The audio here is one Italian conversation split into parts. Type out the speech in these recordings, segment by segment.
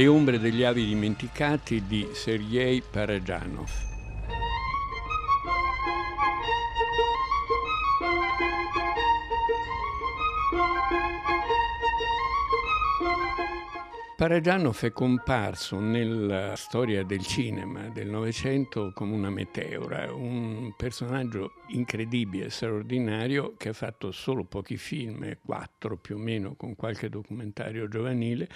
Le ombre degli avi dimenticati di Sergei Parajanov. Paragianov è comparso nella storia del cinema del Novecento come una meteora, un personaggio incredibile, straordinario, che ha fatto solo pochi film, quattro più o meno, con qualche documentario giovanile,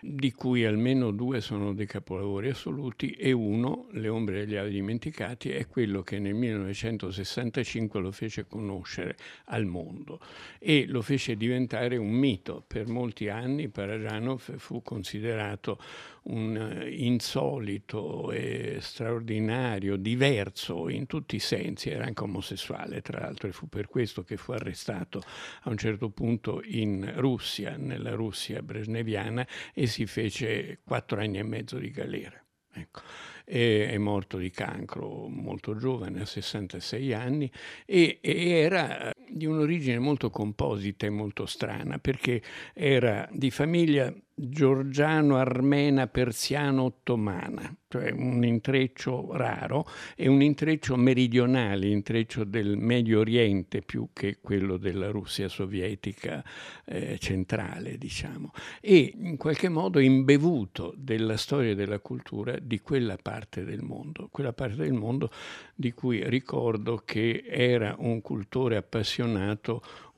di cui almeno due sono dei capolavori assoluti e uno, Le ombre degli avi dimenticati, è quello che nel 1965 lo fece conoscere al mondo e lo fece diventare un mito. Per molti anni Paragianov fu considerato considerato un eh, insolito e straordinario, diverso in tutti i sensi, era anche omosessuale tra l'altro e fu per questo che fu arrestato a un certo punto in Russia, nella Russia brezhneviana e si fece quattro anni e mezzo di galera. Ecco. è morto di cancro molto giovane, a 66 anni, e era di un'origine molto composita e molto strana, perché era di famiglia georgiano-armena-persiano-ottomana, cioè un intreccio raro e un intreccio meridionale, intreccio del Medio Oriente più che quello della Russia sovietica eh, centrale, diciamo, e in qualche modo imbevuto della storia e della cultura di quella parte del mondo, quella parte del mondo di cui ricordo che era un cultore appassionato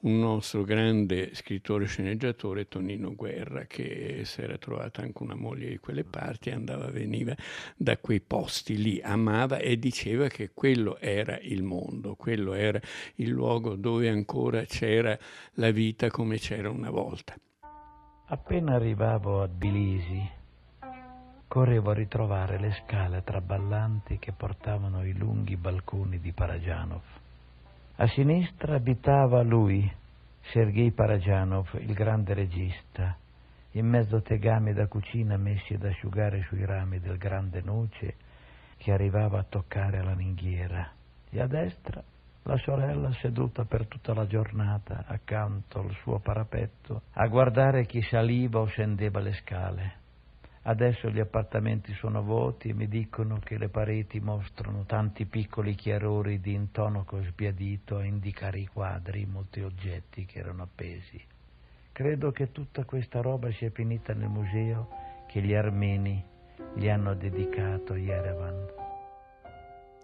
un nostro grande scrittore sceneggiatore Tonino Guerra che si era trovato anche una moglie di quelle parti, andava veniva da quei posti lì, amava e diceva che quello era il mondo, quello era il luogo dove ancora c'era la vita come c'era una volta. Appena arrivavo a Tbilisi, correvo a ritrovare le scale traballanti che portavano i lunghi balconi di Parajanov a sinistra abitava lui, Sergei Parajanov, il grande regista, in mezzo a tegami da cucina messi ad asciugare sui rami del grande noce che arrivava a toccare la ringhiera. E a destra la sorella seduta per tutta la giornata accanto al suo parapetto a guardare chi saliva o scendeva le scale. Adesso gli appartamenti sono vuoti e mi dicono che le pareti mostrano tanti piccoli chiarori di intonaco sbiadito a indicare i quadri, i molti oggetti che erano appesi. Credo che tutta questa roba sia finita nel museo che gli armeni gli hanno dedicato a Yerevan.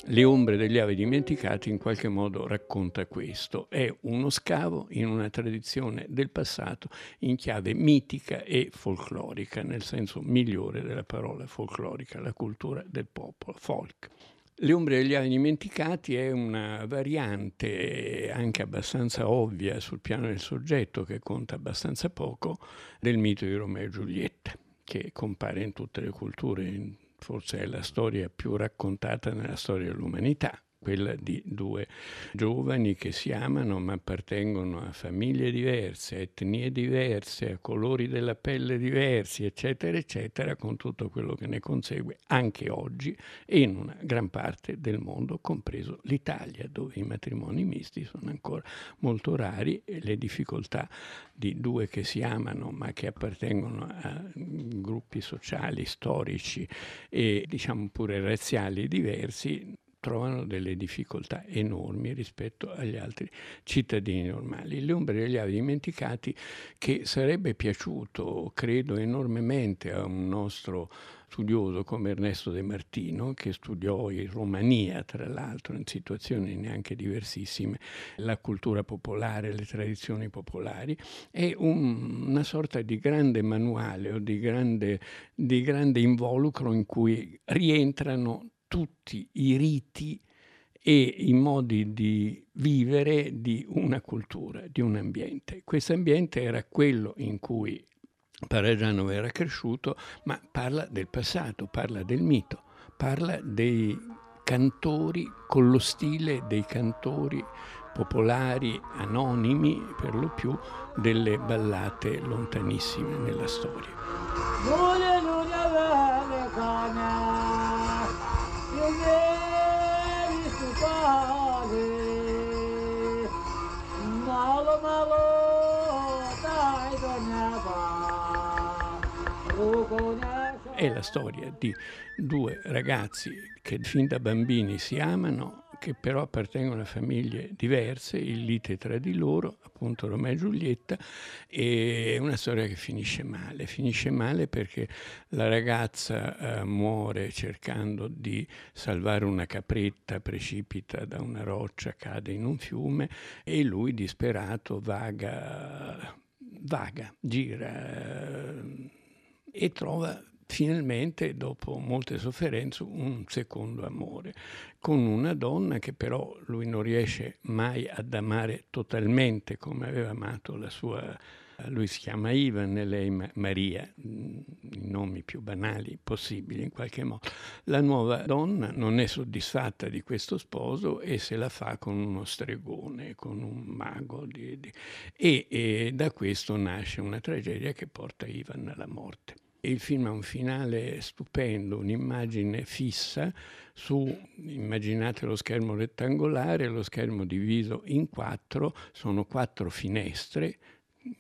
Le ombre degli avi dimenticati in qualche modo racconta questo. È uno scavo in una tradizione del passato in chiave mitica e folclorica, nel senso migliore della parola folclorica, la cultura del popolo, folk. Le ombre degli avi dimenticati è una variante anche abbastanza ovvia sul piano del soggetto, che conta abbastanza poco, del mito di Romeo e Giulietta, che compare in tutte le culture, in forse è la storia più raccontata nella storia dell'umanità quella di due giovani che si amano ma appartengono a famiglie diverse, a etnie diverse, a colori della pelle diversi, eccetera, eccetera, con tutto quello che ne consegue anche oggi e in una gran parte del mondo, compreso l'Italia, dove i matrimoni misti sono ancora molto rari e le difficoltà di due che si amano ma che appartengono a gruppi sociali, storici e diciamo pure razziali diversi trovano delle difficoltà enormi rispetto agli altri cittadini normali. Le ombre degli avi dimenticati che sarebbe piaciuto, credo, enormemente a un nostro studioso come Ernesto De Martino, che studiò in Romania, tra l'altro, in situazioni neanche diversissime, la cultura popolare, le tradizioni popolari, è un, una sorta di grande manuale o di grande, di grande involucro in cui rientrano tutti i riti e i modi di vivere di una cultura, di un ambiente. Questo ambiente era quello in cui Paragiano era cresciuto, ma parla del passato, parla del mito, parla dei cantori con lo stile dei cantori popolari anonimi per lo più delle ballate lontanissime nella storia. È la storia di due ragazzi che fin da bambini si amano, che però appartengono a famiglie diverse, il lite tra di loro, appunto Romeo e Giulietta, e è una storia che finisce male. Finisce male perché la ragazza eh, muore cercando di salvare una capretta, precipita da una roccia, cade in un fiume e lui disperato vaga, vaga, gira eh, e trova finalmente, dopo molte sofferenze, un secondo amore, con una donna che però lui non riesce mai ad amare totalmente come aveva amato la sua lui si chiama Ivan e lei Maria, mm, i nomi più banali possibili in qualche modo. La nuova donna non è soddisfatta di questo sposo e se la fa con uno stregone, con un mago. Di, di, e, e da questo nasce una tragedia che porta Ivan alla morte. Il film ha un finale stupendo, un'immagine fissa su, immaginate lo schermo rettangolare, lo schermo diviso in quattro, sono quattro finestre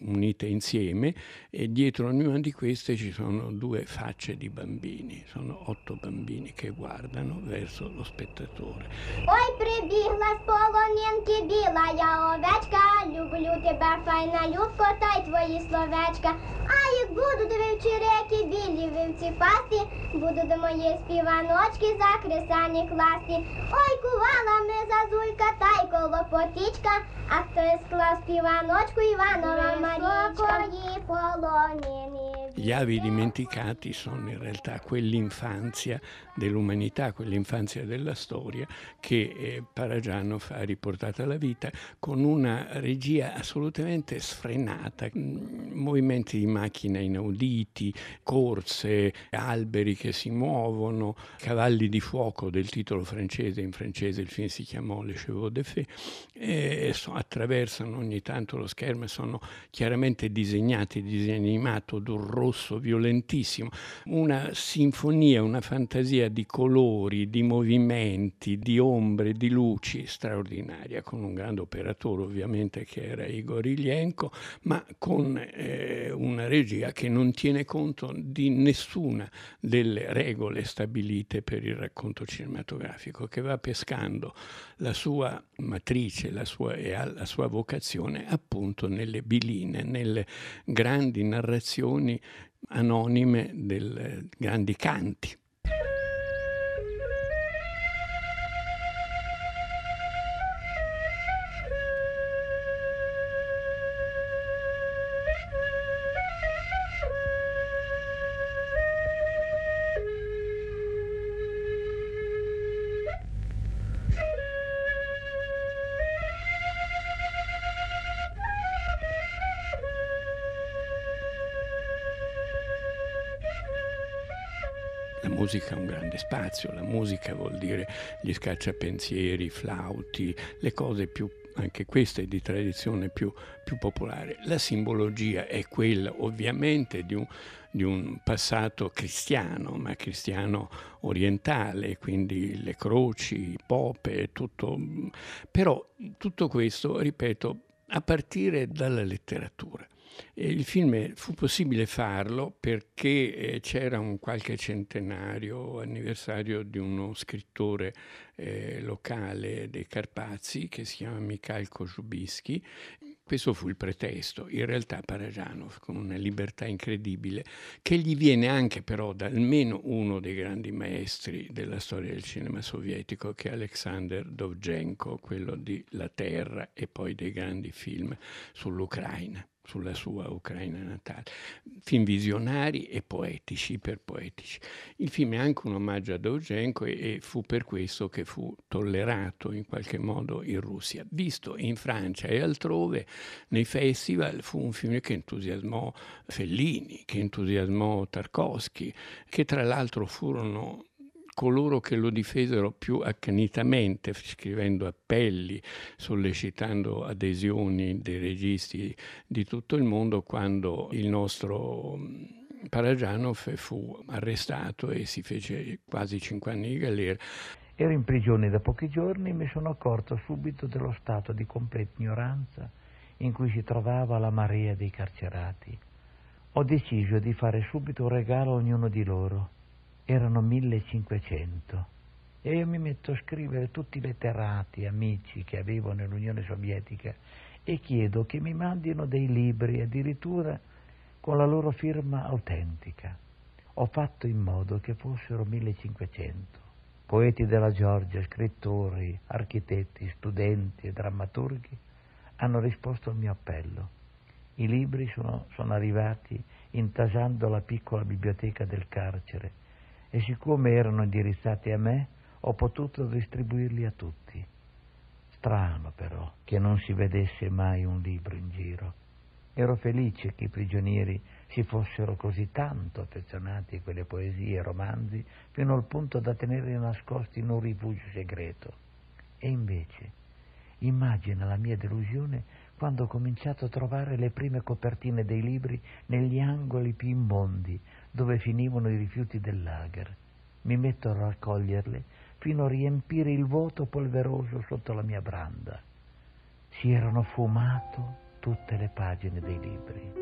unite insieme e dietro ognuna di queste ci sono due facce di bambini, sono otto bambini che guardano verso lo spettatore. Ой, прибігла з полонинки біла я овечка, люблю тебе, файна любко, та й твої словечка. А як буду до вівчі білі вівці пасти, буду до моєї співаночки за кресані класти. Ой, кувала ми зазулька, та й колопотічка, а хто склав співаночку Іванова Марічка, ні полонені. Gli avi dimenticati sono in realtà quell'infanzia dell'umanità, quell'infanzia della storia che eh, Paragianov ha riportato alla vita con una regia assolutamente sfrenata, mm, movimenti di macchina inauditi, corse, alberi che si muovono, cavalli di fuoco del titolo francese, in francese il film si chiamò Le Chevaux de Fée, e attraversano ogni tanto lo schermo e sono chiaramente disegnati, disegno animato d'un rosso violentissimo, una sinfonia, una fantasia fantasia di colori, di movimenti, di ombre, di luci straordinaria, con un grande operatore ovviamente che era Igor Ilienko, ma con eh, una regia che non tiene conto di nessuna delle regole stabilite per il racconto cinematografico, che va pescando la sua matrice la sua, e la sua vocazione appunto nelle biline, nelle grandi narrazioni anonime dei grandi canti. Musica un grande spazio, la musica vuol dire gli scacciapensieri, i flauti, le cose più anche questa è di tradizione più, più, popolare. La simbologia è quella ovviamente di un, di un, passato cristiano, ma cristiano orientale, quindi le croci, pope, tutto. Però tutto questo, ripeto, a partire dalla letteratura. Il film fu possibile farlo perché eh, c'era un qualche centenario anniversario di uno scrittore eh, locale dei Carpazi che si chiama Mikhail Kozubisky. Questo fu il pretesto, in realtà Parajanov con una libertà incredibile che gli viene anche però da almeno uno dei grandi maestri della storia del cinema sovietico che è Alexander Dovzhenko, quello di La Terra e poi dei grandi film sull'Ucraina sulla sua Ucraina natale. Film visionari e poetici, iperpoetici. Il film è anche un omaggio a Dovzhenko e, e, fu per questo che fu tollerato in qualche modo in Russia. Visto in Francia e altrove, nei festival, fu un film che entusiasmò Fellini, che entusiasmò Tarkovsky, che tra l'altro furono coloro che lo difesero più accanitamente, scrivendo appelli, sollecitando adesioni dei registi di tutto il mondo, quando il nostro mm, Parajanov fu arrestato e si fece quasi cinque anni di galera. Ero in prigione da pochi giorni e mi sono accorto subito dello stato di completa ignoranza in cui si trovava la marea dei carcerati. ho deciso di fare subito un regalo a ognuno di loro. Erano 1500 e io mi metto a scrivere tutti i letterati, amici che avevo nell'Unione Sovietica e chiedo che mi mandino dei libri addirittura con la loro firma autentica. Ho fatto in modo che fossero 1500. Poeti della Georgia, scrittori, architetti, studenti e drammaturghi hanno risposto al mio appello. I libri sono, sono arrivati intasando la piccola biblioteca del carcere e siccome erano indirizzati a me, ho potuto distribuirli a tutti. Strano però che non si vedesse mai un libro in giro. Ero felice che i prigionieri si fossero così tanto affezionati a quelle poesie e romanzi fino al punto da tenerli nascosti in un rifugio segreto. E invece, immagina la mia delusione quando ho cominciato a trovare le prime copertine dei libri negli angoli più immondi dove finivano i rifiuti del lager. Mi metto a raccoglierle fino a riempire il vuoto polveroso sotto la mia branda. Si erano fumato tutte le pagine dei libri.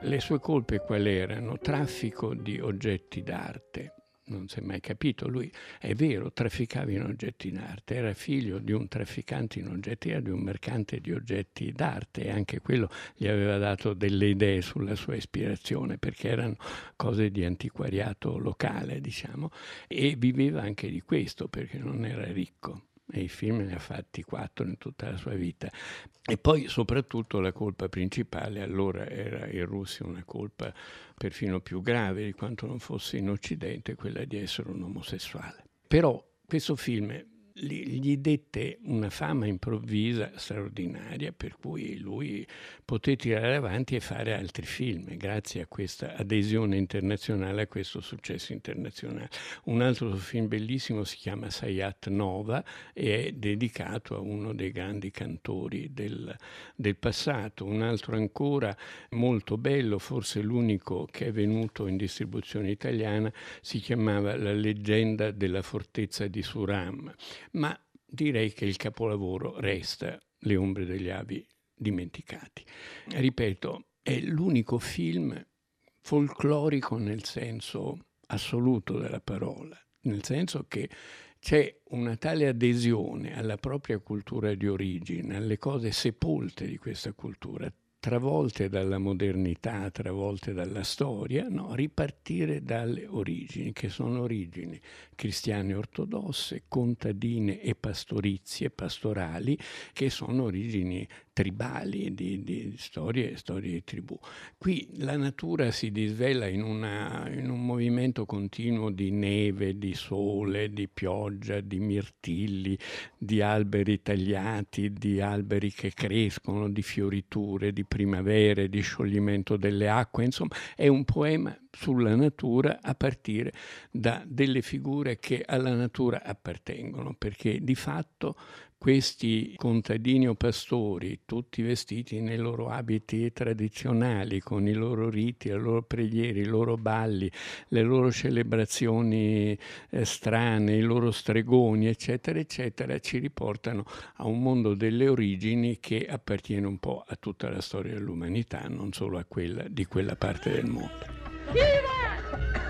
Le sue colpe quali erano? Traffico di oggetti d'arte. Non si è mai capito, lui è vero, trafficava in oggetti d'arte, era figlio di un trafficante in oggetti, era di un mercante di oggetti d'arte e anche quello gli aveva dato delle idee sulla sua ispirazione perché erano cose di antiquariato locale, diciamo, e viveva anche di questo perché non era ricco e i film ne ha fatti quattro in tutta la sua vita. E poi soprattutto la colpa principale allora era in Russia una colpa perfino più grave di quanto non fosse in Occidente, quella di essere un omosessuale. Però questo film gli dette una fama improvvisa straordinaria per cui lui poté tirare avanti e fare altri film grazie a questa adesione internazionale, a questo successo internazionale. Un altro film bellissimo si chiama Sayat Nova e è dedicato a uno dei grandi cantori del, del passato. Un altro ancora molto bello, forse l'unico che è venuto in distribuzione italiana, si chiamava La leggenda della fortezza di Suram ma direi che il capolavoro resta Le ombre degli avi dimenticati. Ripeto, è l'unico film folclorico nel senso assoluto della parola, nel senso che c'è una tale adesione alla propria cultura di origine, alle cose sepolte di questa cultura, travolte dalla modernità, travolte dalla storia, no, ripartire dalle origini, che sono origini cristiane ortodosse, contadine e pastorizie, pastorali, che sono origini tribali, di, di storie, storie di tribù. Qui la natura si disvela in, una, in, un movimento continuo di neve, di sole, di pioggia, di mirtilli, di alberi tagliati, di alberi che crescono, di fioriture, di primavere, di scioglimento delle acque, insomma è un poema sulla natura a partire da delle figure che alla natura appartengono, perché di fatto questi contadini o pastori, tutti vestiti nei loro abiti tradizionali, con i loro riti, le loro preghiere, i loro balli, le loro celebrazioni eh, strane, i loro stregoni, eccetera, eccetera, ci riportano a un mondo delle origini che appartiene un po' a tutta la storia dell'umanità, non solo a quella di quella parte del mondo. 媳妇